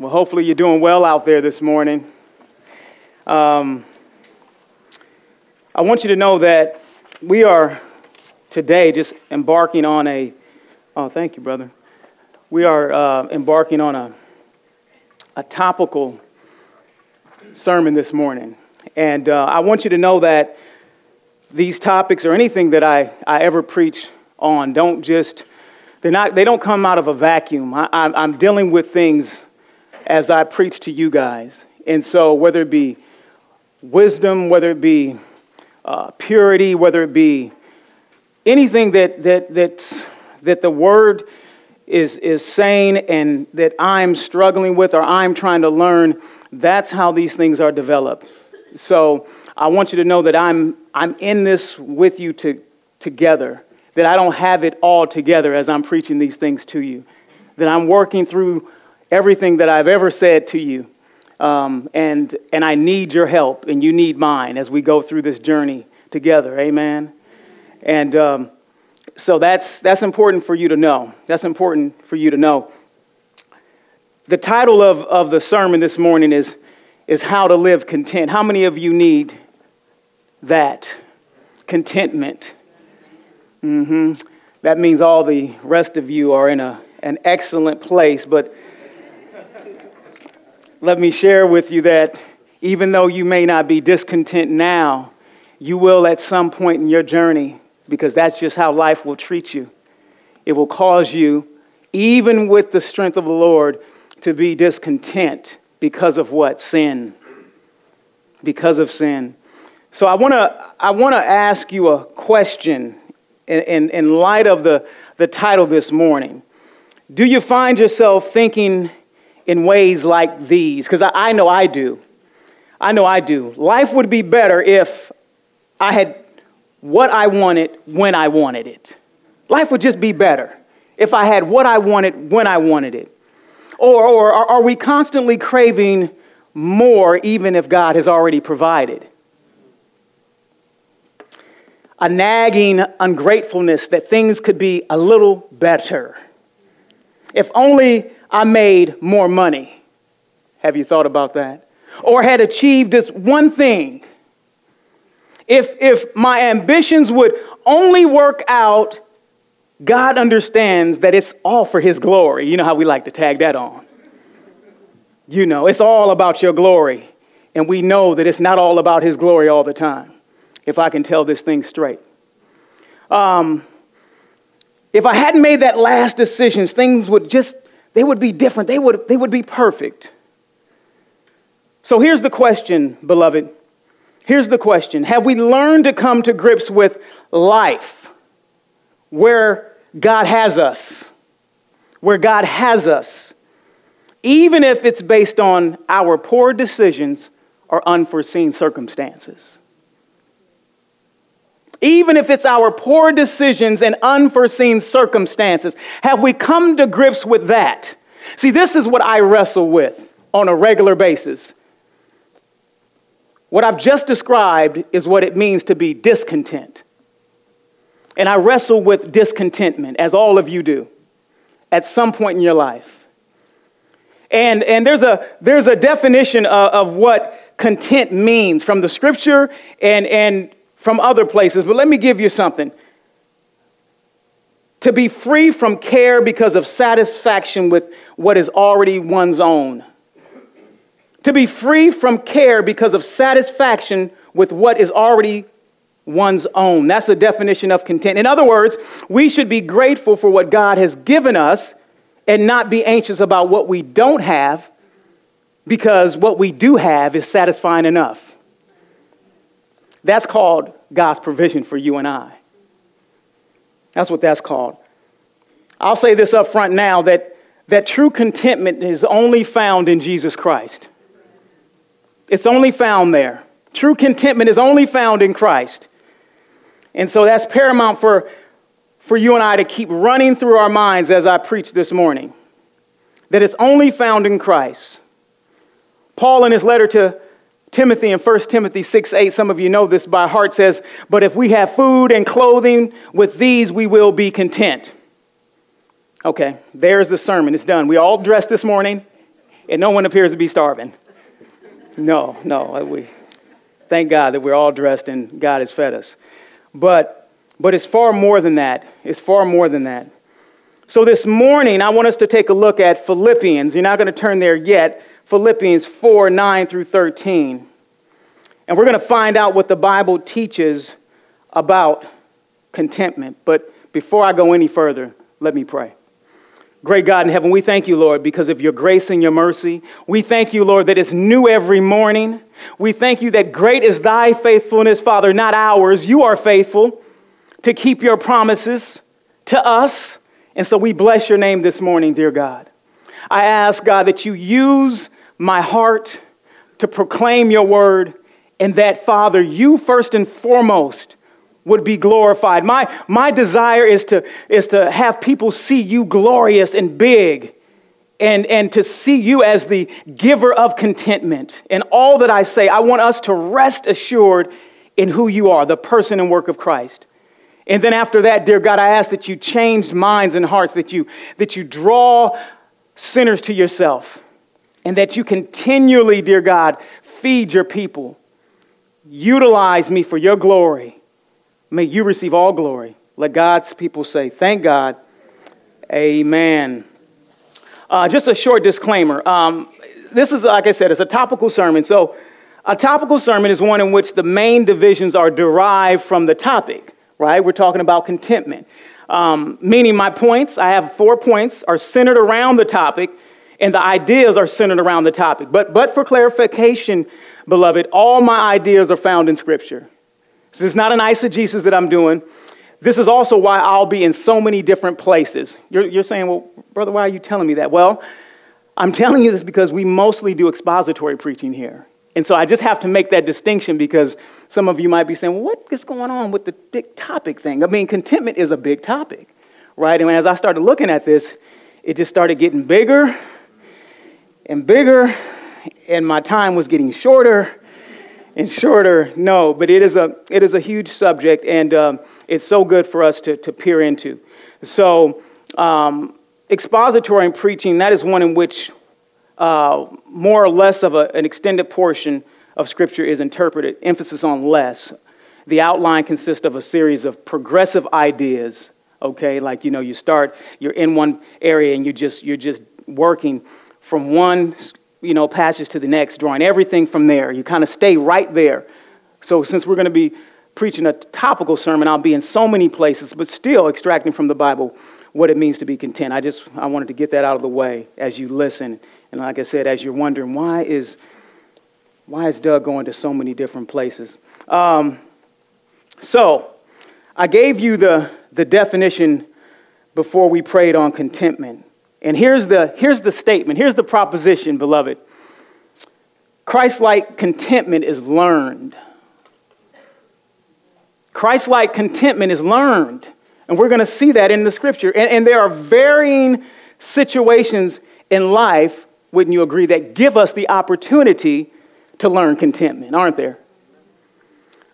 Well, hopefully you're doing well out there this morning. Um, I want you to know that we are today just embarking on a. Oh, thank you, brother. We are uh, embarking on a, a topical sermon this morning. And uh, I want you to know that these topics or anything that I, I ever preach on don't just, they're not, they don't come out of a vacuum. I, I'm, I'm dealing with things as I preach to you guys. And so, whether it be wisdom, whether it be uh, purity, whether it be anything that, that, that, that the word is, is saying and that I'm struggling with or I'm trying to learn, that's how these things are developed. So, I want you to know that I'm, I'm in this with you to, together, that I don't have it all together as I'm preaching these things to you, that I'm working through everything that I've ever said to you. Um, and, and I need your help, and you need mine as we go through this journey together. Amen. And um, so that's, that's important for you to know. That's important for you to know. The title of, of the sermon this morning is, is How to Live Content. How many of you need that? Contentment. Mm-hmm. That means all the rest of you are in a, an excellent place, but let me share with you that even though you may not be discontent now, you will at some point in your journey, because that's just how life will treat you. It will cause you, even with the strength of the Lord, to be discontent because of what? Sin. Because of sin. So I want to I wanna ask you a question in, in, in light of the, the title this morning. Do you find yourself thinking in ways like these, because I, I know I do. I know I do. Life would be better if I had what I wanted when I wanted it. Life would just be better if I had what I wanted when I wanted it. Or, or are we constantly craving more even if God has already provided? A nagging ungratefulness that things could be a little better. If only I made more money. Have you thought about that? Or had achieved this one thing. If, if my ambitions would only work out, God understands that it's all for His glory. You know how we like to tag that on. You know, it's all about your glory. And we know that it's not all about His glory all the time, if I can tell this thing straight. Um, if I hadn't made that last decision, things would just they would be different. They would, they would be perfect. So here's the question, beloved. Here's the question Have we learned to come to grips with life where God has us? Where God has us, even if it's based on our poor decisions or unforeseen circumstances. Even if it's our poor decisions and unforeseen circumstances, have we come to grips with that? See, this is what I wrestle with on a regular basis. What I've just described is what it means to be discontent. And I wrestle with discontentment, as all of you do, at some point in your life. And, and there's, a, there's a definition of, of what content means from the scripture and, and from other places, but let me give you something. To be free from care because of satisfaction with what is already one's own. To be free from care because of satisfaction with what is already one's own. That's the definition of content. In other words, we should be grateful for what God has given us and not be anxious about what we don't have because what we do have is satisfying enough. That's called God's provision for you and I. That's what that's called. I'll say this up front now that, that true contentment is only found in Jesus Christ. It's only found there. True contentment is only found in Christ. And so that's paramount for, for you and I to keep running through our minds as I preach this morning. That it's only found in Christ. Paul, in his letter to Timothy in 1 Timothy 6 8, some of you know this by heart, says, But if we have food and clothing, with these we will be content. Okay, there's the sermon. It's done. We all dressed this morning. and no one appears to be starving. No, no. Uh, we, thank God that we're all dressed and God has fed us. But, but it's far more than that. It's far more than that. So this morning, I want us to take a look at Philippians. You're not going to turn there yet. Philippians 4 9 through 13. And we're going to find out what the Bible teaches about contentment. But before I go any further, let me pray. Great God in heaven, we thank you, Lord, because of your grace and your mercy. We thank you, Lord, that it's new every morning. We thank you that great is thy faithfulness, Father, not ours. You are faithful to keep your promises to us. And so we bless your name this morning, dear God. I ask, God, that you use my heart to proclaim your word, and that, Father, you first and foremost would be glorified. My, my desire is to, is to have people see you glorious and big and, and to see you as the giver of contentment. In all that I say, I want us to rest assured in who you are, the person and work of Christ. And then after that, dear God, I ask that you change minds and hearts, that you, that you draw sinners to yourself, and that you continually, dear God, feed your people. Utilize me for your glory May you receive all glory. Let God's people say, Thank God. Amen. Uh, just a short disclaimer. Um, this is, like I said, it's a topical sermon. So, a topical sermon is one in which the main divisions are derived from the topic, right? We're talking about contentment. Um, meaning, my points, I have four points, are centered around the topic, and the ideas are centered around the topic. But, but for clarification, beloved, all my ideas are found in Scripture. This is not an eisegesis that I'm doing. This is also why I'll be in so many different places. You're, you're saying, well, brother, why are you telling me that? Well, I'm telling you this because we mostly do expository preaching here. And so I just have to make that distinction because some of you might be saying, well, what is going on with the big topic thing? I mean, contentment is a big topic, right? And as I started looking at this, it just started getting bigger and bigger, and my time was getting shorter and shorter, no, but it is a, it is a huge subject, and um, it's so good for us to, to peer into. So, um, expository preaching, that is one in which uh, more or less of a, an extended portion of Scripture is interpreted, emphasis on less. The outline consists of a series of progressive ideas, okay? Like, you know, you start, you're in one area and you just, you're just working from one you know, passage to the next, drawing everything from there. You kind of stay right there. So, since we're going to be preaching a topical sermon, I'll be in so many places, but still extracting from the Bible what it means to be content. I just I wanted to get that out of the way as you listen. And like I said, as you're wondering, why is why is Doug going to so many different places? Um, so, I gave you the, the definition before we prayed on contentment. And here's the, here's the statement, here's the proposition, beloved. Christ like contentment is learned. Christ like contentment is learned. And we're going to see that in the scripture. And, and, there are varying situations in life, wouldn't you agree, that give us the opportunity to learn contentment, aren't there?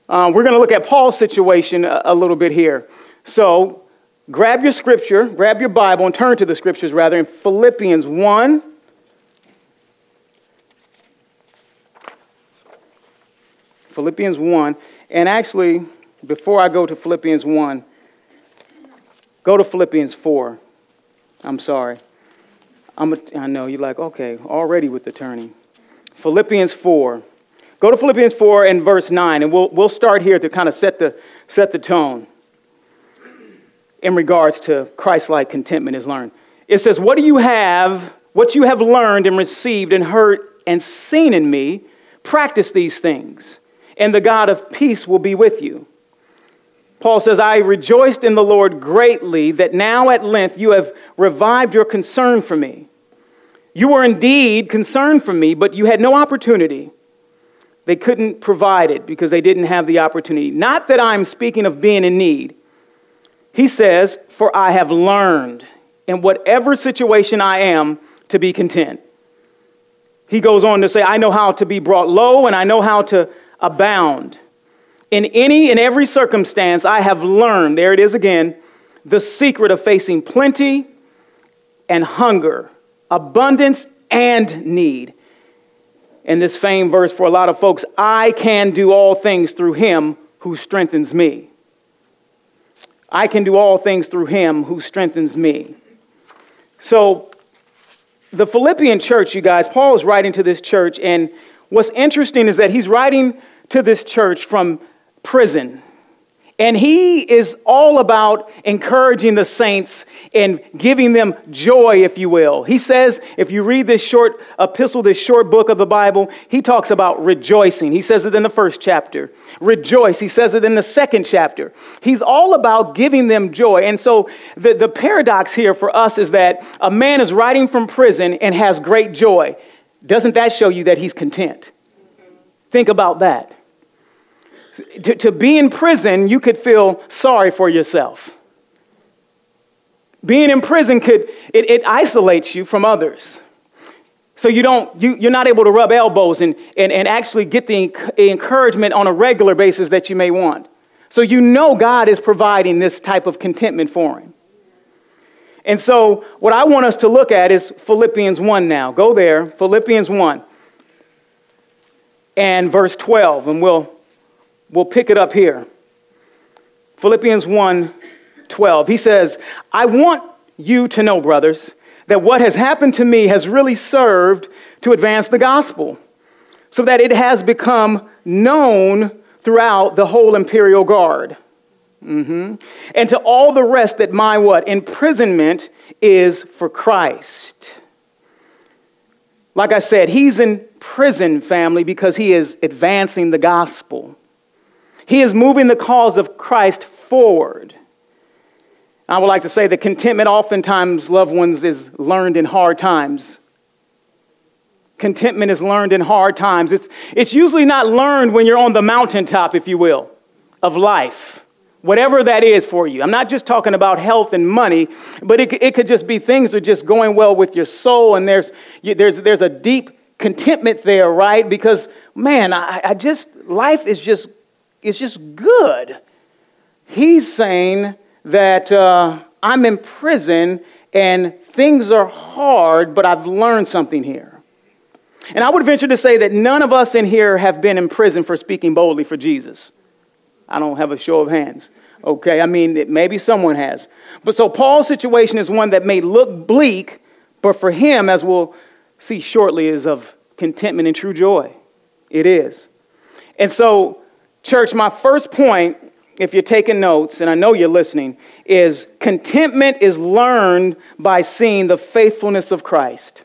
Um, we're going to look at Paul's situation a, a little bit here. So, grab your scripture, grab your Bible, and turn to the scriptures rather in Philippians 1. Philippians 1. And actually, before I go to Philippians 1, go to Philippians 4. I'm sorry. I'm a, I know you're like, okay, already with the turning. Philippians 4. Go to Philippians 4 and verse 9, and we'll, we'll start here to kind of set the, set the tone in regards to Christ like contentment is learned. It says, What do you have, what you have learned and received and heard and seen in me, practice these things, and the God of peace will be with you. Paul says, I rejoiced in the Lord greatly that now at length you have revived your concern for me. You were indeed concerned for me, but you had no opportunity. They couldn't provide it because they didn't have the opportunity. Not that I'm speaking of being in need he says, For I have learned in whatever situation I am to be content. He goes on to say, I know how to be brought low and I know how to abound. In any and every circumstance, I have learned, there it is again, the secret of facing plenty and hunger, abundance and need. In this famed verse for a lot of folks, I can do all things through him who strengthens me. I can do all things through him who strengthens me. So, the Philippian church, you guys, Paul is writing to this church, and what's interesting is that he's writing to this church from prison. And he is all about encouraging the saints and giving them joy, if you will. He says, if you read this short epistle, this short book of the Bible, he talks about rejoicing. He says it in the first chapter. Rejoice. He says it in the second chapter. He's all about giving them joy. And so the, the paradox here for us is that a man is writing from prison and has great joy. Doesn't that show you that he's content? Think about that to, to be in prison, you could feel sorry for yourself. Being in prison could, it, it isolates you from others. So you don't, you, you're not able to rub elbows and, and, and actually get the encouragement on a regular basis that you may want. So you know God is providing this type of contentment for him. And so what I want us to look at is Philippians 1 now. Go there, Philippians 1 and verse 12, and we'll We'll pick it up here. Philippians 1 12. He says, I want you to know, brothers, that what has happened to me has really served to advance the gospel, so that it has become known throughout the whole imperial guard. Mm-hmm. And to all the rest that my what? Imprisonment is for Christ. Like I said, he's in prison, family, because he is advancing the gospel. He is moving the cause of Christ forward. I would like to say that contentment, oftentimes, loved ones, is learned in hard times. Contentment is learned in hard times. It's, it's usually not learned when you're on the mountaintop, if you will, of life, whatever that is for you. I'm not just talking about health and money, but it, it could just be things are just going well with your soul, and there's, there's, there's a deep contentment there, right? Because, man, I, I just, life is just is just good. He's saying that uh, I'm in prison and things are hard, but I've learned something here. And I would venture to say that none of us in here have been in prison for speaking boldly for Jesus. I don't have a show of hands. Okay, I mean, maybe someone has. But so Paul's situation is one that may look bleak, but for him, as we'll see shortly, is of contentment and true joy. It is. And so Church, my first point, if you're taking notes, and I know you're listening, is contentment is learned by seeing the faithfulness of Christ.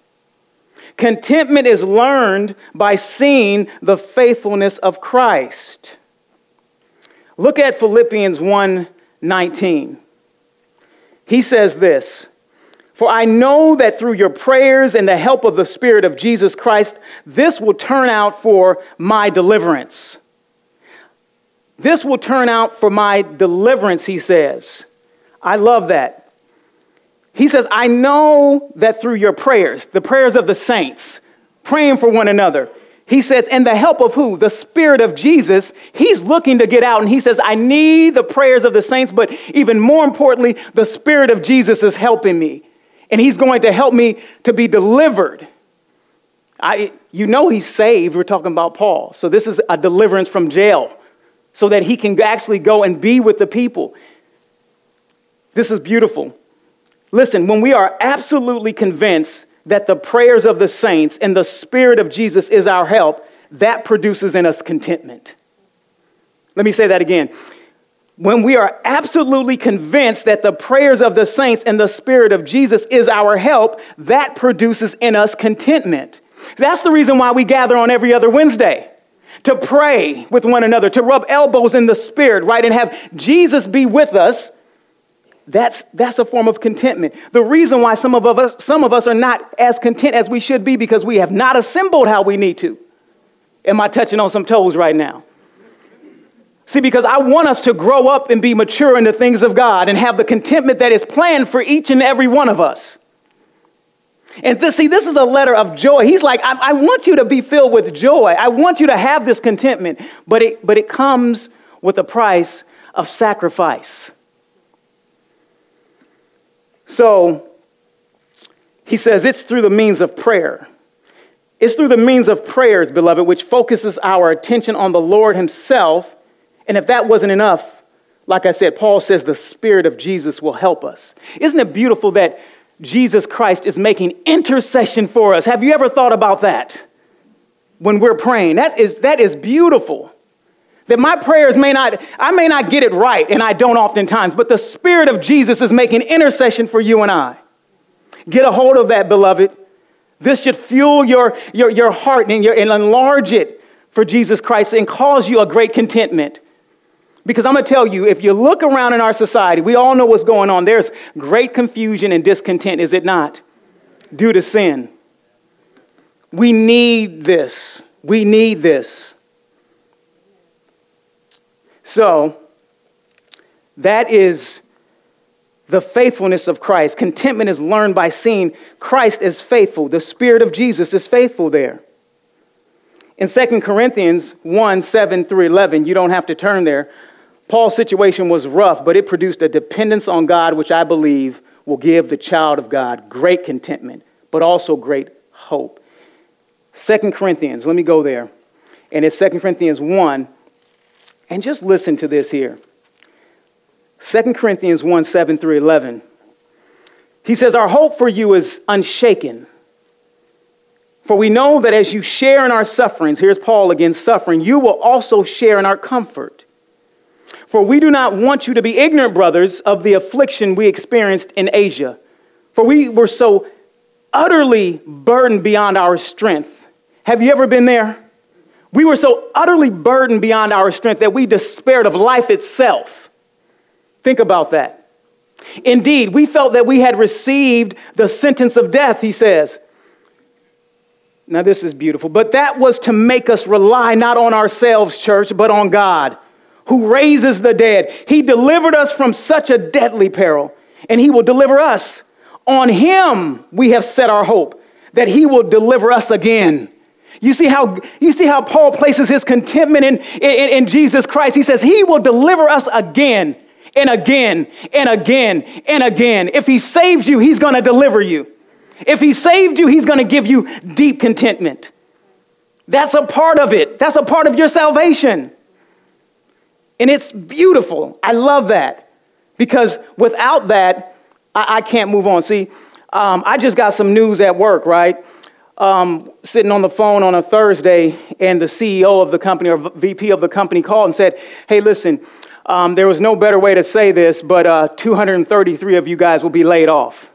Contentment is learned by seeing the faithfulness of Christ. Look at Philippians 1:19. He says this, "For I know that through your prayers and the help of the Spirit of Jesus Christ, this will turn out for my deliverance." This will turn out for my deliverance, he says. I love that. He says, I know that through your prayers, the prayers of the saints, praying for one another, he says, and the help of who? The Spirit of Jesus. He's looking to get out and he says, I need the prayers of the saints, but even more importantly, the Spirit of Jesus is helping me. And he's going to help me to be delivered. I, you know, he's saved. We're talking about Paul. So this is a deliverance from jail so that he can actually go and be with the people. This is beautiful. Listen, when we are absolutely convinced that the prayers of the saints and the Spirit of Jesus is our help, that produces in us contentment. Let me say that again. When we are absolutely convinced that the prayers of the saints and the Spirit of Jesus is our help, that produces in us contentment. That's the reason why we gather on every other Wednesday to pray with one another, to rub elbows in the spirit, right? And have Jesus be with us. That's, that's a form of contentment. The reason why some of us, some of us are not as content as we should be because we have not assembled how we need to. Am I touching on some toes right now? See, because I want us to grow up and be mature in the things of God and have the contentment that is planned for each and every one of us. And this, see, this is a letter of joy. He's like, I, I, want you to be filled with joy. I want you to have this contentment, but it, but it comes with a price of sacrifice. So he says it's through the means of prayer. It's through the means of prayers, beloved, which focuses our attention on the Lord Himself. And if that wasn't enough, like I said, Paul says the Spirit of Jesus will help us. Isn't it beautiful that Jesus Christ is making intercession for us? Have you ever thought about that when we're praying? That is, that is beautiful. That my prayers may not, I may not get it right, and I don't oftentimes, but the Spirit of Jesus is making intercession for you and I. Get a hold of that, beloved. This should fuel your, your, your heart and, your, and enlarge it for Jesus Christ and cause you a great contentment. Because I'm going to tell you, if you look around in our society, we all know what's going on. There's great confusion and discontent, is it not? Due to sin. We need this. We need this. So, that is the faithfulness of Christ. Contentment is learned by seeing Christ as faithful. The Spirit of Jesus is faithful there. In 2 Corinthians 1 7 through 11, you don't have to turn there. Paul's situation was rough, but it produced a dependence on God, which I believe will give the child of God great contentment, but also great hope. 2 Corinthians, let me go there. And it's 2 Corinthians 1. And just listen to this here. 2 Corinthians 1 7 through 11. He says, Our hope for you is unshaken. For we know that as you share in our sufferings, here's Paul again suffering, you will also share in our comfort. For we do not want you to be ignorant, brothers, of the affliction we experienced in Asia. For we were so utterly burdened beyond our strength. Have you ever been there? We were so utterly burdened beyond our strength that we despaired of life itself. Think about that. Indeed, we felt that we had received the sentence of death, he says. Now, this is beautiful, but that was to make us rely not on ourselves, church, but on God, who raises the dead. He delivered us from such a deadly peril, and He will deliver us. On Him we have set our hope that He will deliver us again. You see how, you see how Paul places his contentment in, in, in Jesus Christ? He says, He will deliver us again and again and again and again. If He saved you, He's going to deliver you. If He saved you, He's going to give you deep contentment. That's a part of it, that's a part of your salvation. And it's beautiful. I love that because without that, I, I can't move on. See, um, I just got some news at work, right? Um, sitting on the phone on a Thursday, and the CEO of the company or VP of the company called and said, Hey, listen, um, there was no better way to say this, but uh, 233 of you guys will be laid off.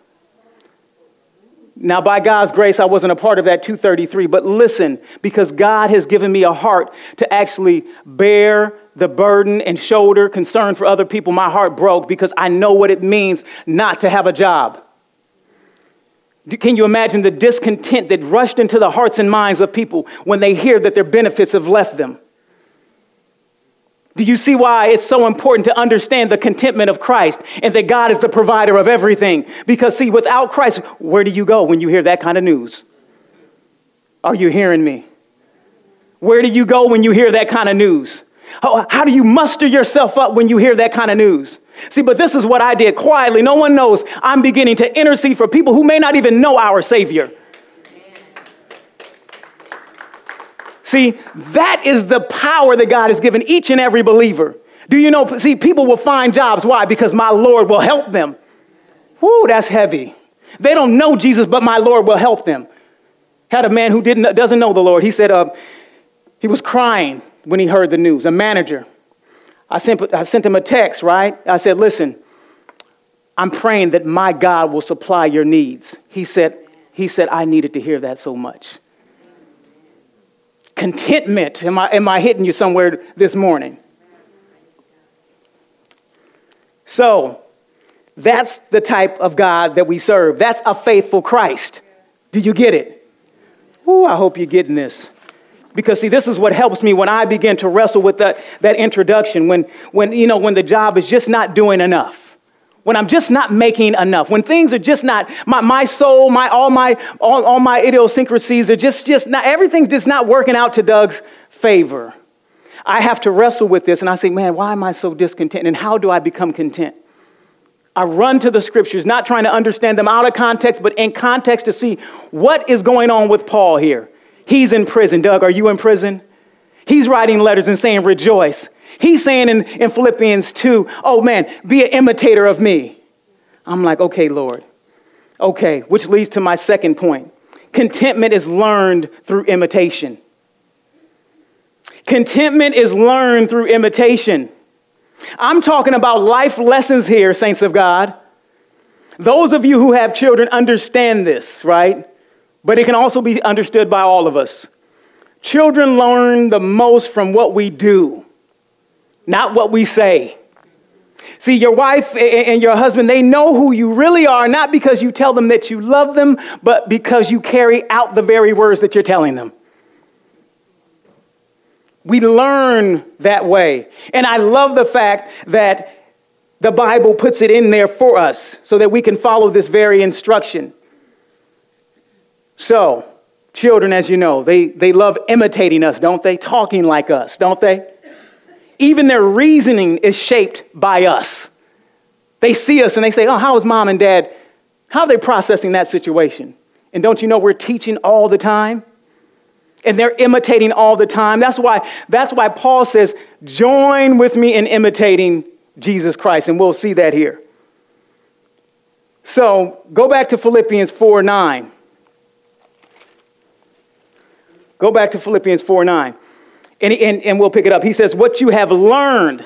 Now, by God's grace, I wasn't a part of that 233, but listen, because God has given me a heart to actually bear the burden and shoulder concern for other people, my heart broke because I know what it means not to have a job. Can you imagine the discontent that rushed into the hearts and minds of people when they hear that their benefits have left them? Do you see why it's so important to understand the contentment of Christ and that God is the provider of everything? Because, see, without Christ, where do you go when you hear that kind of news? Are you hearing me? Where do you go when you hear that kind of news? How, how do you muster yourself up when you hear that kind of news? See, but this is what I did quietly. No one knows. I'm beginning to intercede for people who may not even know our Savior. See, that is the power that God has given each and every believer. Do you know? See, people will find jobs. Why? Because my Lord will help them. Whoo, that's heavy. They don't know Jesus, but my Lord will help them. Had a man who didn't, doesn't know the Lord. He said uh, he was crying when he heard the news, a manager. I sent, I sent him a text, right? I said, listen, I'm praying that my God will supply your needs. He said, he said, I needed to hear that so much contentment. Am I, am I hitting you somewhere this morning? So, that's the type of God that we serve. That's a faithful Christ. Do you get it? Ooh, I hope you're getting this. Because see, this is what helps me when I begin to wrestle with that, that introduction, when, when, you know, when the job is just not doing enough when I'm just not making enough, when things are just not, my, my soul, my, all, my, all, all my idiosyncrasies are just, just not, everything's just not working out to Doug's favor. I have to wrestle with this and I say, man, why am I so discontent? And how do I become content? I run to the scriptures, not trying to understand them out of context, but in context to see what is going on with Paul here. He's in prison. Doug, are you in prison? He's writing letters and saying, Rejoice. He's saying in, in Philippians 2, Oh man, be an imitator of me. I'm like, Okay, Lord. Okay, which leads to my second point. Contentment is learned through imitation. Contentment is learned through imitation. I'm talking about life lessons here, saints of God. Those of you who have children understand this, right? But it can also be understood by all of us. Children learn the most from what we do, not what we say. See, your wife and your husband, they know who you really are, not because you tell them that you love them, but because you carry out the very words that you're telling them. We learn that way. And I love the fact that the Bible puts it in there for us so that we can follow this very instruction. So, children, as you know, they, they love imitating us, don't they? Talking like us, don't they? Even their reasoning is shaped by us. They see us and they say, Oh, how is mom and dad? How are they processing that situation? And don't you know we're teaching all the time? and they're imitating all the time. That's why, that's why Paul says, join with me in imitating Jesus Christ, and we'll see that here. So go back to Philippians 4 9. Go back to Philippians 4 9. And, and, and we'll pick it up. He says, What you have learned,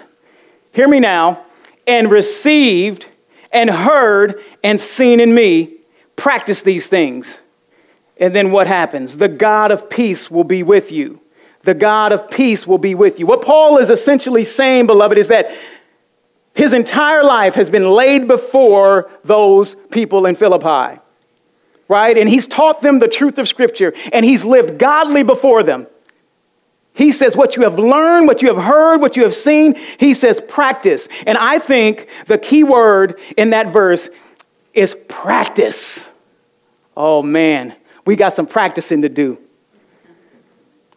hear me now, and received and heard and seen in me, practice these things and then what happens? The God of peace will be with you. The God of peace will be with you. What Paul is essentially saying, beloved, is that his entire life has been laid before those people in Philippi, right? And he's taught them the truth of Scripture, and he's lived godly before them. He says, What you have learned, what you have heard, what you have seen, he says, practice. And I think the key word in that verse is practice. Oh man, we got some practicing to do.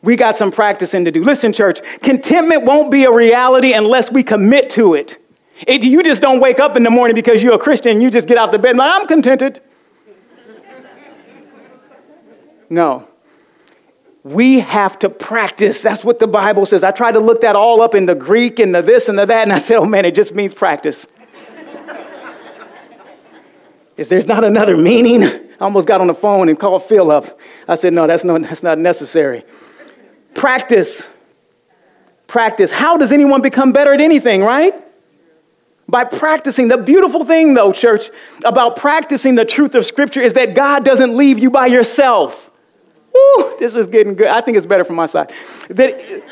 We got some practicing to do. Listen, church, contentment won't be a reality unless we commit to it. it you just don't wake up in the morning because you're a Christian and you just get out the bed and like, I'm contented. no. We have to practice. That's what the Bible says. I tried to look that all up in the Greek and the this and the that, and I said, oh man, it just means practice. Is there's not another meaning? I almost got on the phone and called Phil up. I said, no, that's not, that's not necessary. Practice. Practice. How does anyone become better at anything, right? By practicing. The beautiful thing, though, church, about practicing the truth of Scripture is that God doesn't leave you by yourself. Woo, this is getting good. I think it's better from my side. That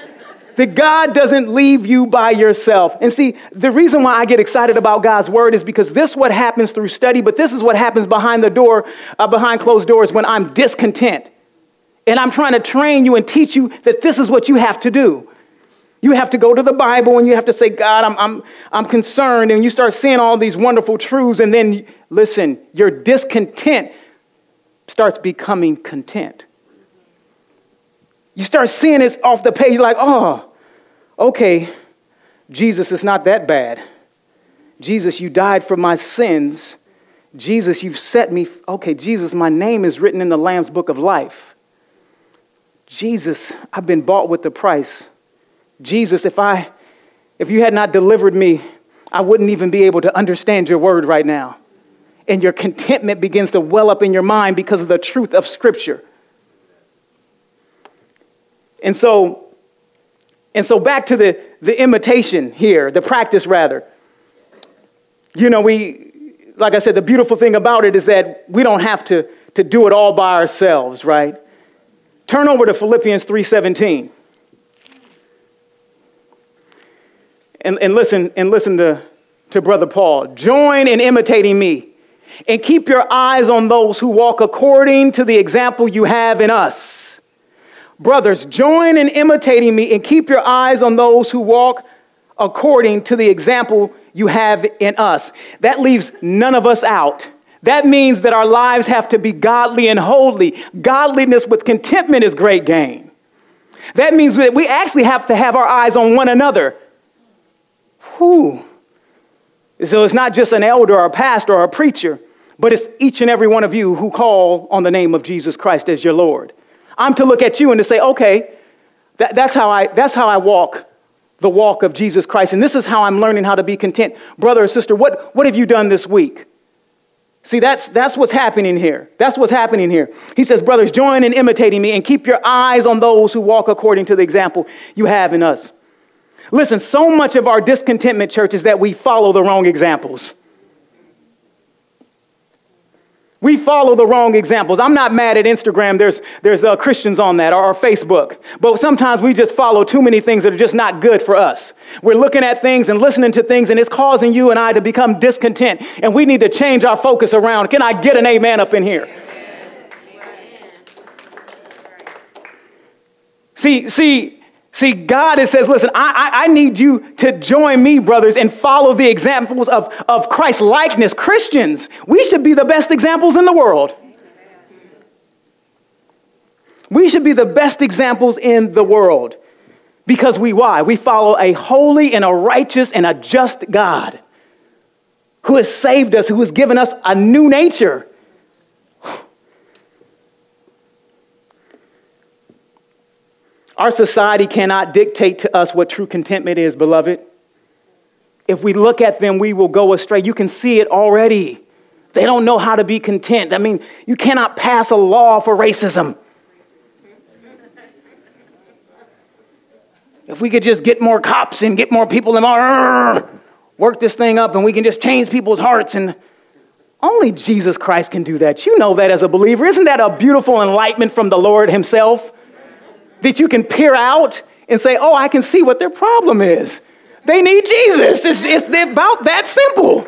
that God doesn't leave you by yourself. And see, the reason why I get excited about God's word is because this is what happens through study, but this is what happens behind the door, uh, behind closed doors when I'm discontent. And I'm trying to train you and teach you that this is what you have to do. You have to go to the Bible and you have to say, God, I'm, I'm, I'm concerned. And you start seeing all these wonderful truths. And then, listen, your discontent starts becoming content. You start seeing this off the page, like, oh, okay, Jesus, it's not that bad. Jesus, you died for my sins. Jesus, you've set me. Okay, Jesus, my name is written in the Lamb's book of life. Jesus, I've been bought with the price. Jesus, if I if you had not delivered me, I wouldn't even be able to understand your word right now. And your contentment begins to well up in your mind because of the truth of Scripture. And so and so back to the, the imitation here, the practice rather. You know, we, like I said, the beautiful thing about it is that we don't have to, to do it all by ourselves, right? Turn over to Philippians 3.17. And, and listen, and listen to, to Brother Paul. Join in imitating me and keep your eyes on those who walk according to the example you have in us. Brothers, join in imitating me and keep your eyes on those who walk according to the example you have in us. That leaves none of us out. That means that our lives have to be godly and holy. Godliness with contentment is great gain. That means that we actually have to have our eyes on one another. Whew. So it's not just an elder or a pastor or a preacher, but it's each and every one of you who call on the name of Jesus Christ as your Lord. I'm to look at you and to say, okay, that, that's, how I, that's how I walk the walk of Jesus Christ. And this is how I'm learning how to be content. Brother or sister, what, what have you done this week? See, that's, that's what's happening here. That's what's happening here. He says, Brothers, join in imitating me and keep your eyes on those who walk according to the example you have in us. Listen, so much of our discontentment, church, is that we follow the wrong examples. We follow the wrong examples. I'm not mad at Instagram. There's, there's uh, Christians on that or, or Facebook. But sometimes we just follow too many things that are just not good for us. We're looking at things and listening to things, and it's causing you and I to become discontent. And we need to change our focus around. Can I get an amen up in here? See, see, See, God it says, listen, I, I, I, need you to join me, brothers, and follow the examples of, of Christ likeness. Christians, we should be the best examples in the world. We should be the best examples in the world. Because we, why? We follow a holy and a righteous and a just God who has saved us, who has given us a new nature. Our society cannot dictate to us what true contentment is, beloved. If we look at them, we will go astray. You can see it already. They don't know how to be content. I mean, you cannot pass a law for racism. If we could just get more cops and get more people and more, work this thing up and we can just change people's hearts and only Jesus Christ can do that. You know that as a believer. Isn't that a beautiful enlightenment from the Lord Himself? That you can peer out and say, oh, I can see what their problem is. They need Jesus. It's, it's about that simple.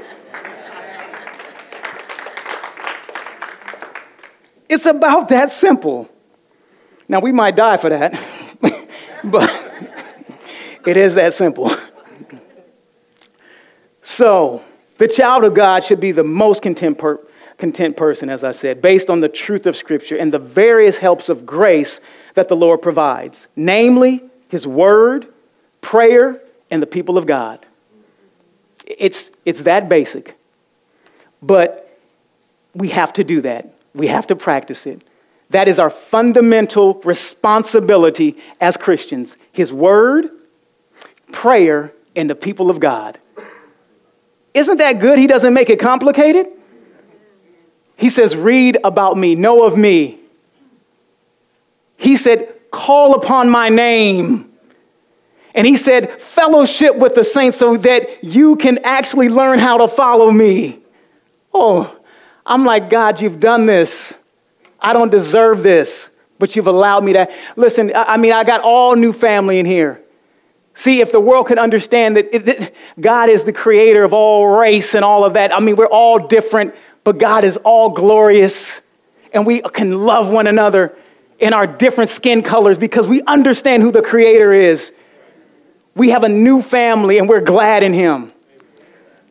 It's about that simple. Now, we might die for that, but it is that simple. So, the child of God should be the most content, per- content person, as I said, based on the truth of Scripture and the various helps of grace that the Lord provides, namely His Word, prayer, and the people of God. It's, it's that basic. But we have to do that, we have to practice it. That is our fundamental responsibility as Christians His Word, prayer, and the people of God. Isn't that good? He doesn't make it complicated. He says, Read about me, know of me, he said, Call upon my name. And he said, Fellowship with the saints so that you can actually learn how to follow me. Oh, I'm like, God, you've done this. I don't deserve this, but you've allowed me to. Listen, I mean, I got all new family in here. See, if the world could understand that, it, that God is the creator of all race and all of that, I mean, we're all different, but God is all glorious, and we can love one another in our different skin colors because we understand who the Creator is. We have a new family and we're glad in Him.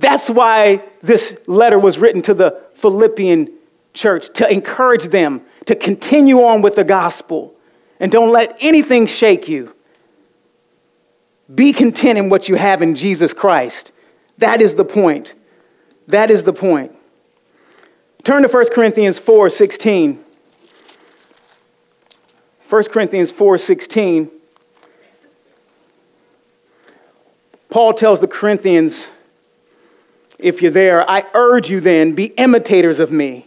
That's why this letter was written to the Philippian church to encourage them to continue on with the gospel and don't let anything shake you. Be content in what you have in Jesus Christ. That is the point. That is the point. Turn to 1 Corinthians 4 16. 1 Corinthians 4:16 Paul tells the Corinthians if you're there, I urge you then be imitators of me.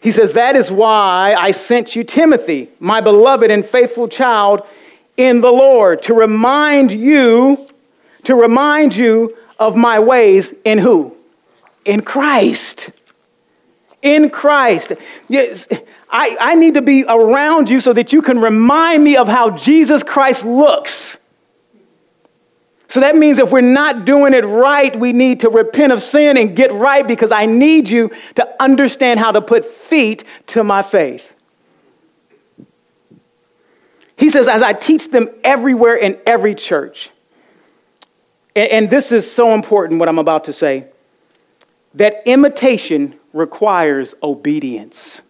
He says that is why I sent you Timothy, my beloved and faithful child in the Lord, to remind you to remind you of my ways in who? In Christ. In Christ. Yes, I, I need to be around you so that you can remind me of how Jesus Christ looks. So that means if we're not doing it right, we need to repent of sin and get right because I need you to understand how to put feet to my faith. He says, as I teach them everywhere in every church, and, and this is so important what I'm about to say, that imitation requires obedience.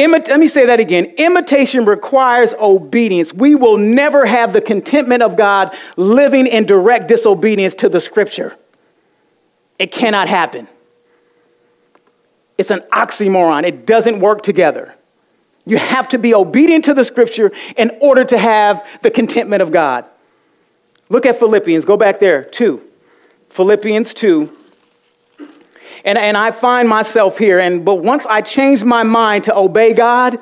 Imit- let me say that again. Imitation requires obedience. We will never have the contentment of God living in direct disobedience to the scripture. It cannot happen. It's an oxymoron. It doesn't work together. You have to be obedient to the scripture in order to have the contentment of God. Look at Philippians. Go back there, 2. Philippians 2. And, and I find myself here, and but once I change my mind to obey God,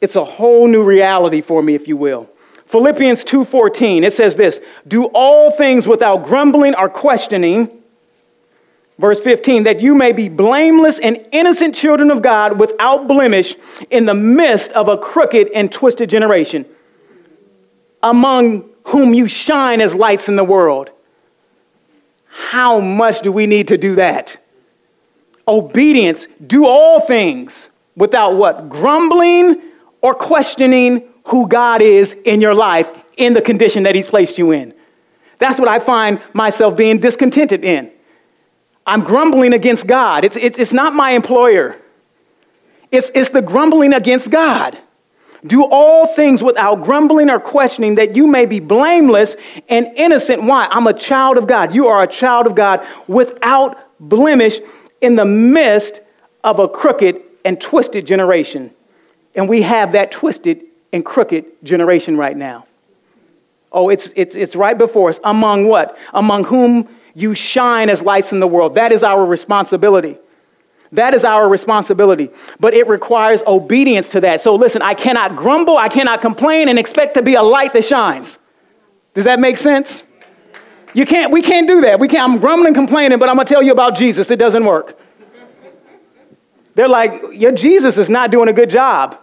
it's a whole new reality for me, if you will. Philippians 2:14, it says this: do all things without grumbling or questioning. Verse 15, that you may be blameless and innocent children of God without blemish in the midst of a crooked and twisted generation, among whom you shine as lights in the world. How much do we need to do that? Obedience, do all things without what? Grumbling or questioning who God is in your life in the condition that He's placed you in. That's what I find myself being discontented in. I'm grumbling against God. It's, it's, it's not my employer, it's, it's the grumbling against God. Do all things without grumbling or questioning, that you may be blameless and innocent. Why? I'm a child of God. You are a child of God without blemish in the midst of a crooked and twisted generation. And we have that twisted and crooked generation right now. Oh, it's, it's, it's right before us. Among what? Among whom you shine as lights in the world. That is our responsibility. That is our responsibility. But it requires obedience to that. So listen, I cannot grumble, I cannot complain, and expect to be a light that shines. Does that make sense? You can't, we can't do that. We can't, I'm grumbling, complaining, but I'm gonna tell you about Jesus. It doesn't work. They're like, your Jesus is not doing a good job.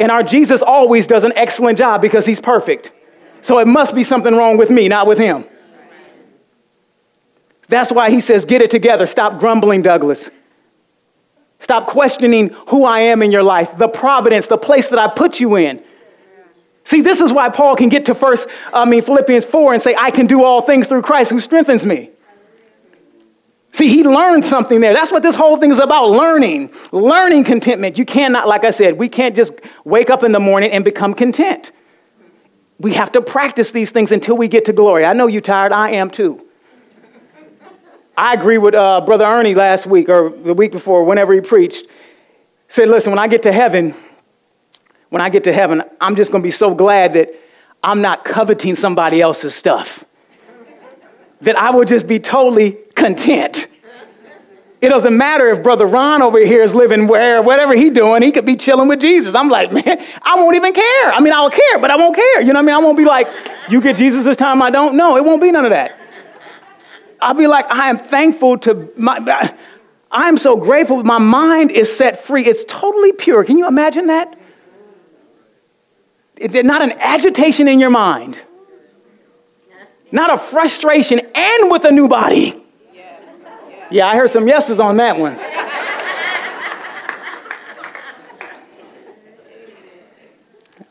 And our Jesus always does an excellent job because he's perfect. So it must be something wrong with me, not with him. That's why he says, Get it together. Stop grumbling, Douglas. Stop questioning who I am in your life, the providence, the place that I put you in. See, this is why Paul can get to first, I mean, Philippians 4 and say, I can do all things through Christ who strengthens me. See, he learned something there. That's what this whole thing is about learning. Learning contentment. You cannot, like I said, we can't just wake up in the morning and become content. We have to practice these things until we get to glory. I know you're tired. I am too. I agree with uh, Brother Ernie last week or the week before, whenever he preached. Said, listen, when I get to heaven, when I get to heaven, I'm just going to be so glad that I'm not coveting somebody else's stuff. that I will just be totally content. It doesn't matter if Brother Ron over here is living where, whatever he's doing, he could be chilling with Jesus. I'm like, man, I won't even care. I mean, I'll care, but I won't care. You know what I mean? I won't be like, you get Jesus this time, I don't. No, it won't be none of that. I'll be like, I am thankful to my, I am so grateful. My mind is set free. It's totally pure. Can you imagine that? There's not an agitation in your mind, not a frustration, and with a new body. Yeah, I heard some yeses on that one.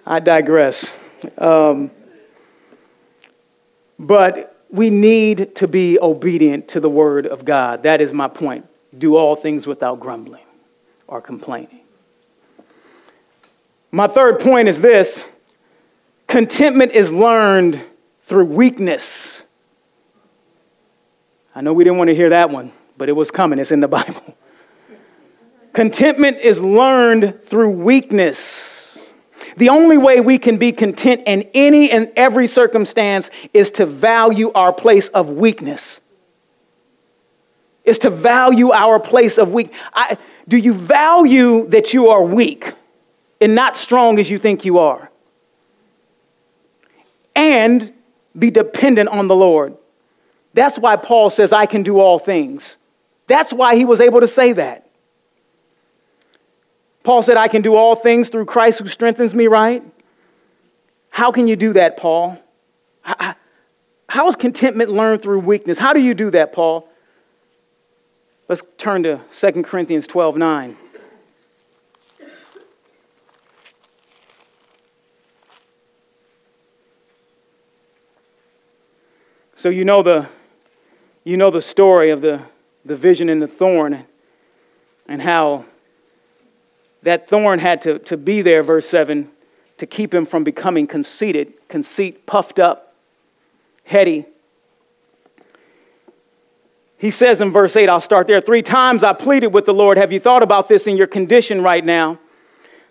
I digress. Um, but we need to be obedient to the word of God. That is my point. Do all things without grumbling or complaining. My third point is this contentment is learned through weakness. I know we didn't want to hear that one, but it was coming. It's in the Bible. Contentment is learned through weakness. The only way we can be content in any and every circumstance is to value our place of weakness. Is to value our place of weak. I, do you value that you are weak and not strong as you think you are? And be dependent on the Lord. That's why Paul says, I can do all things. That's why he was able to say that. Paul said, I can do all things through Christ who strengthens me, right? How can you do that, Paul? How is contentment learned through weakness? How do you do that, Paul? Let's turn to 2 Corinthians 12 9. So you know the, you know the story of the, the vision and the thorn and how that thorn had to, to be there, verse 7, to keep him from becoming conceited, conceit, puffed up, heady. He says in verse 8, I'll start there. Three times I pleaded with the Lord. Have you thought about this in your condition right now?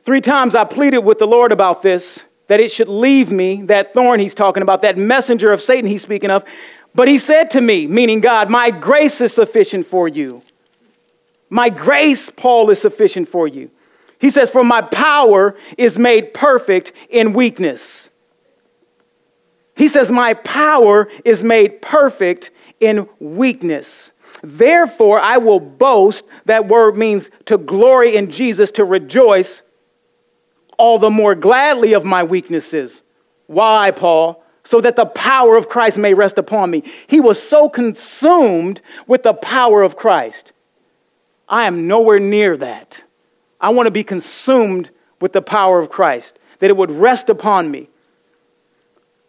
Three times I pleaded with the Lord about this, that it should leave me, that thorn he's talking about, that messenger of Satan he's speaking of. But he said to me, meaning God, My grace is sufficient for you. My grace, Paul, is sufficient for you. He says, For my power is made perfect in weakness. He says, My power is made perfect in weakness. Therefore, I will boast. That word means to glory in Jesus, to rejoice all the more gladly of my weaknesses. Why, Paul? So that the power of Christ may rest upon me. He was so consumed with the power of Christ. I am nowhere near that. I want to be consumed with the power of Christ, that it would rest upon me.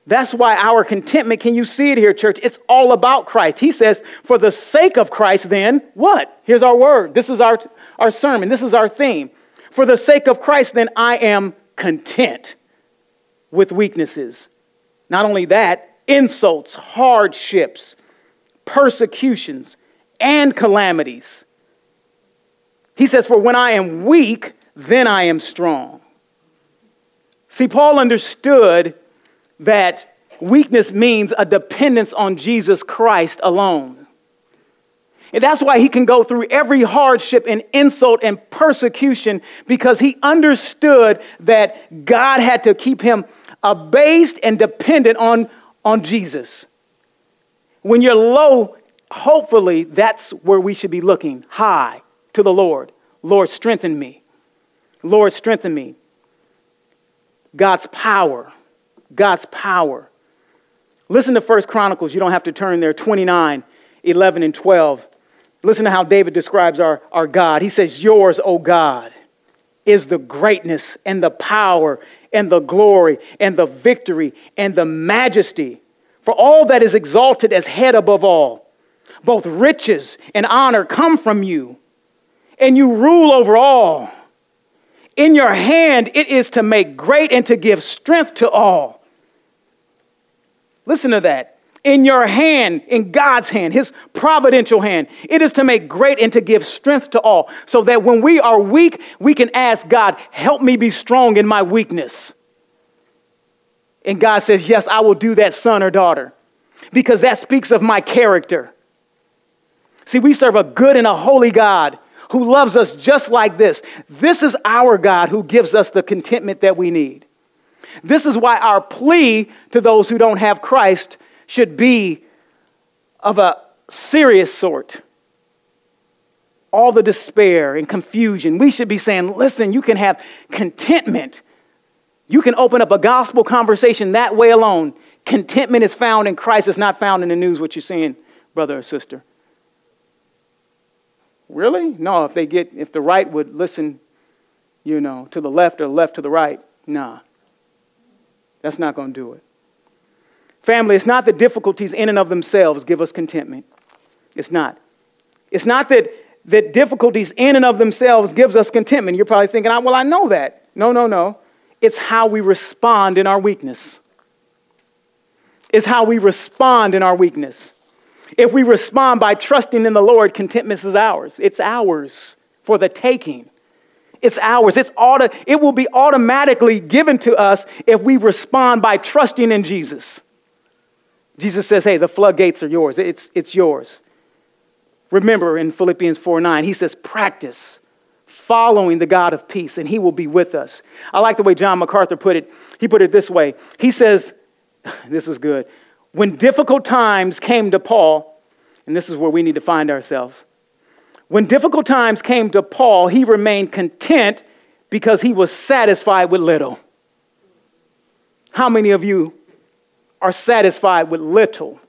That's why our contentment, can you see it here, church? It's all about Christ. He says, for the sake of Christ, then, what? Here's our word. This is our, our sermon. This is our theme. For the sake of Christ, then, I am content with weaknesses. Not only that, insults, hardships, persecutions, and calamities. He says, For when I am weak, then I am strong. See, Paul understood that weakness means a dependence on Jesus Christ alone. And that's why he can go through every hardship and insult and persecution because he understood that God had to keep him abased and dependent on, on Jesus. When you're low, hopefully that's where we should be looking high to the Lord. Lord, strengthen me. Lord, strengthen me. God's power God's power. Listen to First Chronicles. You don't have to turn there, 29, 11, and 12. Listen to how David describes our, our God. He says, Yours, O God, is the greatness and the power and the glory and the victory and the majesty. For all that is exalted as head above all, both riches and honor come from you, and you rule over all. In your hand it is to make great and to give strength to all. Listen to that. In your hand, in God's hand, His providential hand, it is to make great and to give strength to all, so that when we are weak, we can ask God, Help me be strong in my weakness. And God says, Yes, I will do that, son or daughter, because that speaks of my character. See, we serve a good and a holy God who loves us just like this. This is our God who gives us the contentment that we need. This is why our plea to those who don't have Christ should be of a serious sort. All the despair and confusion, we should be saying, listen, you can have contentment. You can open up a gospel conversation that way alone. Contentment is found in Christ, it's not found in the news, what you're seeing, brother or sister. Really? No, if they get, if the right would listen, you know, to the left or left to the right, nah. That's not going to do it. Family, it's not that difficulties in and of themselves give us contentment. It's not. It's not that, that difficulties in and of themselves gives us contentment. You're probably thinking, well, I know that. No, no, no. It's how we respond in our weakness. It's how we respond in our weakness. If we respond by trusting in the Lord, contentment is ours. It's ours for the taking. It's ours. It's auto, it will be automatically given to us if we respond by trusting in Jesus. Jesus says, hey, the floodgates are yours. It's, it's yours. Remember in Philippians 4 9, he says, practice following the God of peace, and he will be with us. I like the way John MacArthur put it. He put it this way He says, this is good. When difficult times came to Paul, and this is where we need to find ourselves, when difficult times came to Paul, he remained content because he was satisfied with little. How many of you are satisfied with little?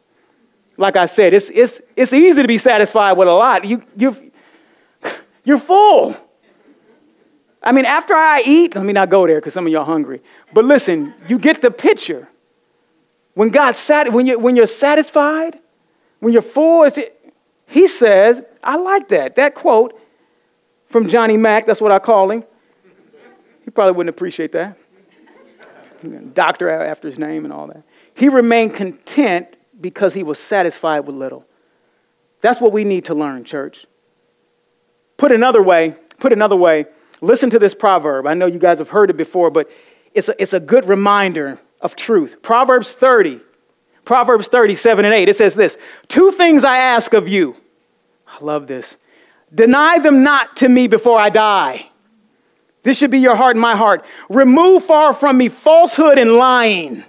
Like I said, it's, it's, it's easy to be satisfied with a lot. You, you, you're full. I mean, after I eat, let me not go there because some of y'all are hungry. But listen, you get the picture. When God's sat, when, you, when you're satisfied, when you're full, he says, I like that. That quote from Johnny Mack, that's what I call him. He probably wouldn't appreciate that. Doctor after his name and all that. He remained content because he was satisfied with little. That's what we need to learn, church. Put another way, put another way, listen to this proverb. I know you guys have heard it before, but it's a, it's a good reminder of truth. Proverbs 30, Proverbs 37 and 8, it says this Two things I ask of you. I love this. Deny them not to me before I die. This should be your heart and my heart. Remove far from me falsehood and lying.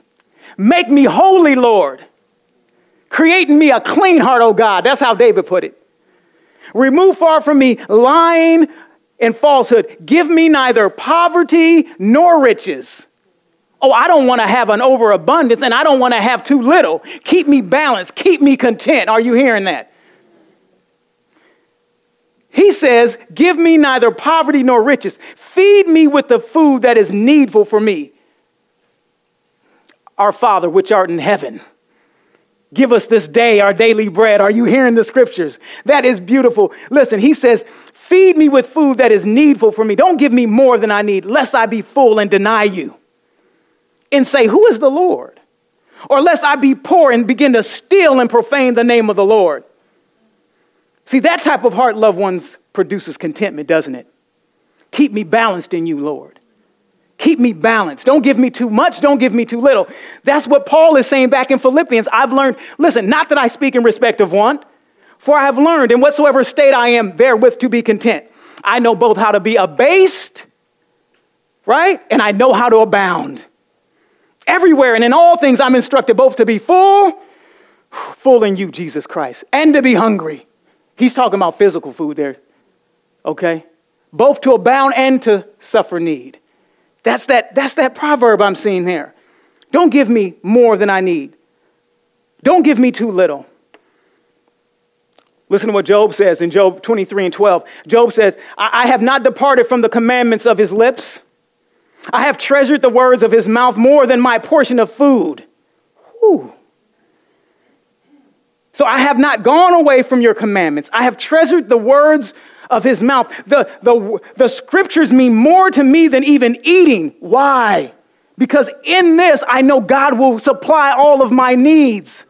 Make me holy, Lord. Create in me a clean heart, O God. That's how David put it. Remove far from me lying and falsehood. Give me neither poverty nor riches. Oh, I don't want to have an overabundance and I don't want to have too little. Keep me balanced. Keep me content. Are you hearing that? He says, Give me neither poverty nor riches. Feed me with the food that is needful for me. Our Father, which art in heaven, give us this day our daily bread. Are you hearing the scriptures? That is beautiful. Listen, he says, Feed me with food that is needful for me. Don't give me more than I need, lest I be full and deny you and say, Who is the Lord? Or lest I be poor and begin to steal and profane the name of the Lord. See, that type of heart, loved ones, produces contentment, doesn't it? Keep me balanced in you, Lord. Keep me balanced. Don't give me too much. Don't give me too little. That's what Paul is saying back in Philippians. I've learned, listen, not that I speak in respect of want, for I have learned in whatsoever state I am therewith to be content. I know both how to be abased, right? And I know how to abound. Everywhere and in all things, I'm instructed both to be full, full in you, Jesus Christ, and to be hungry He's talking about physical food there, okay? Both to abound and to suffer need. That's that, that's that proverb I'm seeing there. Don't give me more than I need. Don't give me too little. Listen to what Job says in Job 23 and 12. Job says, I, I have not departed from the commandments of his lips. I have treasured the words of his mouth more than my portion of food. Whew. So I have not gone away from your commandments. I have treasured the words of his mouth. The, the, the scriptures mean more to me than even eating. Why? Because in this, I know God will supply all of my needs.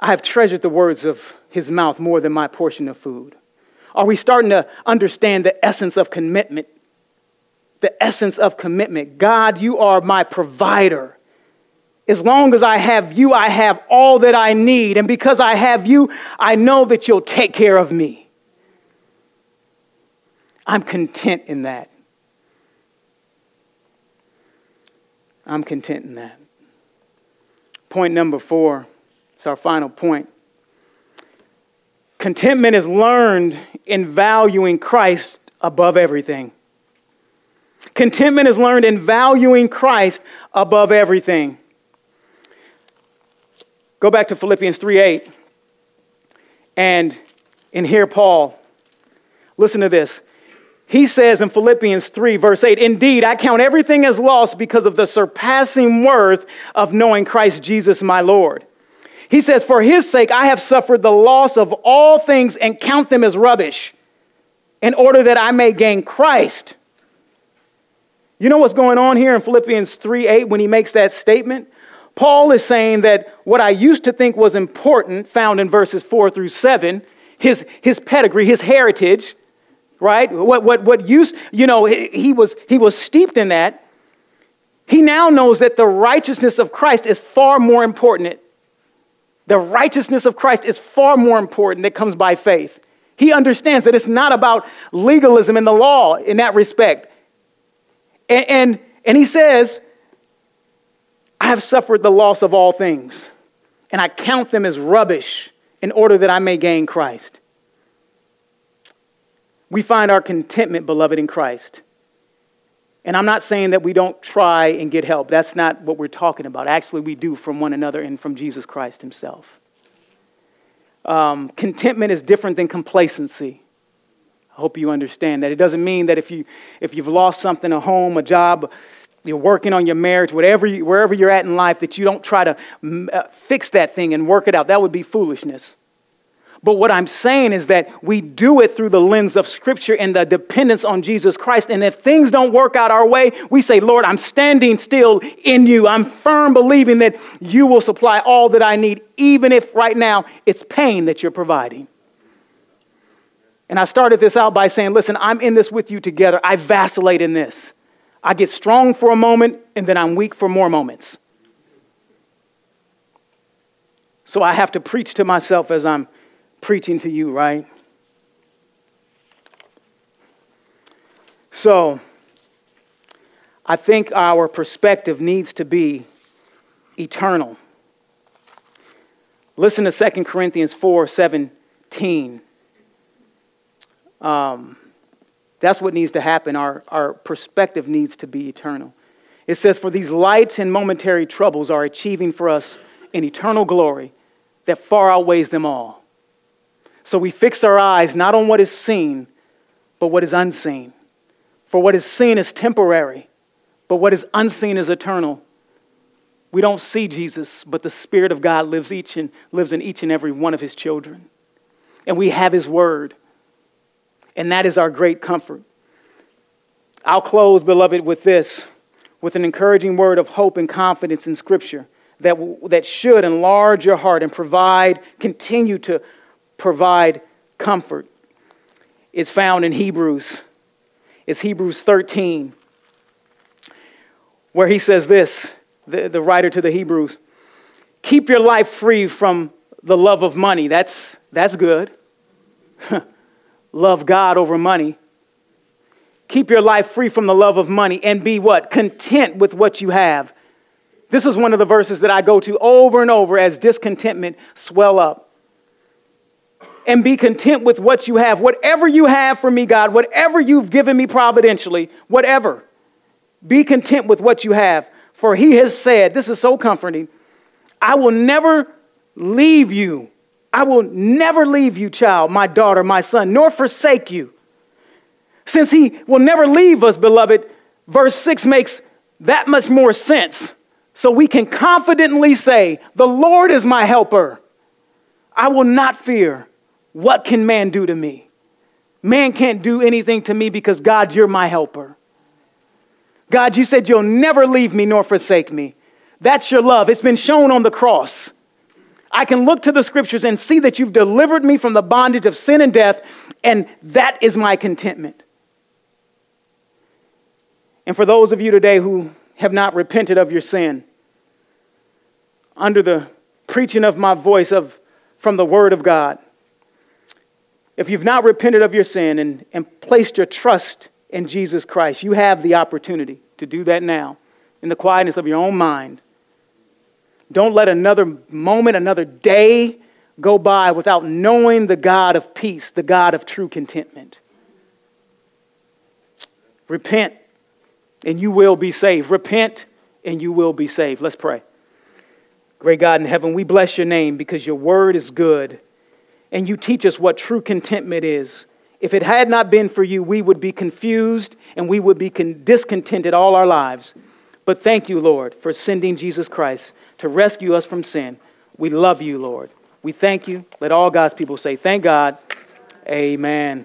I have treasured the words of his mouth more than my portion of food. Are we starting to understand the essence of commitment? the essence of commitment. God, you are my provider. As long as I have you, I have all that I need. And because I have you, I know that you'll take care of me. I'm content in that. I'm content in that. Point number four, it's our final point. Contentment is learned in valuing Christ above everything. Contentment is learned in valuing Christ above everything. Go back to Philippians 3 8. And in here, Paul, listen to this. He says in Philippians 3, verse 8, Indeed, I count everything as lost because of the surpassing worth of knowing Christ Jesus my Lord. He says, For his sake, I have suffered the loss of all things and count them as rubbish, in order that I may gain Christ you know what's going on here in Philippians 3 8 when he makes that statement? Paul is saying that what I used to think was important, found in verses 4 through 7, his, his pedigree, his heritage, right? What, what, what used, you know, he, he, was, he was steeped in that. He now knows that the righteousness of Christ is far more important. The righteousness of Christ is far more important that comes by faith. He understands that it's not about legalism and the law in that respect. And, and, and he says, I have suffered the loss of all things, and I count them as rubbish in order that I may gain Christ. We find our contentment, beloved, in Christ. And I'm not saying that we don't try and get help. That's not what we're talking about. Actually, we do from one another and from Jesus Christ Himself. Um, contentment is different than complacency. I hope you understand that. It doesn't mean that if, you, if you've lost something, a home, a job, you're working on your marriage, whatever you, wherever you're at in life, that you don't try to uh, fix that thing and work it out. That would be foolishness. But what I'm saying is that we do it through the lens of Scripture and the dependence on Jesus Christ. And if things don't work out our way, we say, Lord, I'm standing still in you. I'm firm believing that you will supply all that I need, even if right now it's pain that you're providing. And I started this out by saying, listen, I'm in this with you together. I vacillate in this. I get strong for a moment, and then I'm weak for more moments. So I have to preach to myself as I'm preaching to you, right? So, I think our perspective needs to be eternal. Listen to 2 Corinthians 4 17. Um, that's what needs to happen. Our, our perspective needs to be eternal. It says, For these light and momentary troubles are achieving for us an eternal glory that far outweighs them all. So we fix our eyes not on what is seen, but what is unseen. For what is seen is temporary, but what is unseen is eternal. We don't see Jesus, but the Spirit of God lives, each and, lives in each and every one of His children. And we have His Word. And that is our great comfort. I'll close, beloved, with this with an encouraging word of hope and confidence in Scripture that, that should enlarge your heart and provide, continue to provide comfort. It's found in Hebrews. It's Hebrews 13, where he says this the, the writer to the Hebrews keep your life free from the love of money. That's, that's good. love God over money. Keep your life free from the love of money and be what? Content with what you have. This is one of the verses that I go to over and over as discontentment swell up and be content with what you have. Whatever you have for me, God, whatever you've given me providentially, whatever, be content with what you have. For he has said, this is so comforting, I will never leave you. I will never leave you, child, my daughter, my son, nor forsake you. Since he will never leave us, beloved, verse 6 makes that much more sense. So we can confidently say, The Lord is my helper. I will not fear. What can man do to me? Man can't do anything to me because God, you're my helper. God, you said you'll never leave me nor forsake me. That's your love. It's been shown on the cross. I can look to the scriptures and see that you've delivered me from the bondage of sin and death, and that is my contentment. And for those of you today who have not repented of your sin, under the preaching of my voice of, from the Word of God, if you've not repented of your sin and, and placed your trust in Jesus Christ, you have the opportunity to do that now in the quietness of your own mind. Don't let another moment, another day go by without knowing the God of peace, the God of true contentment. Repent and you will be saved. Repent and you will be saved. Let's pray. Great God in heaven, we bless your name because your word is good and you teach us what true contentment is. If it had not been for you, we would be confused and we would be discontented all our lives. But thank you, Lord, for sending Jesus Christ to rescue us from sin. We love you, Lord. We thank you. Let all God's people say, Thank God. Amen.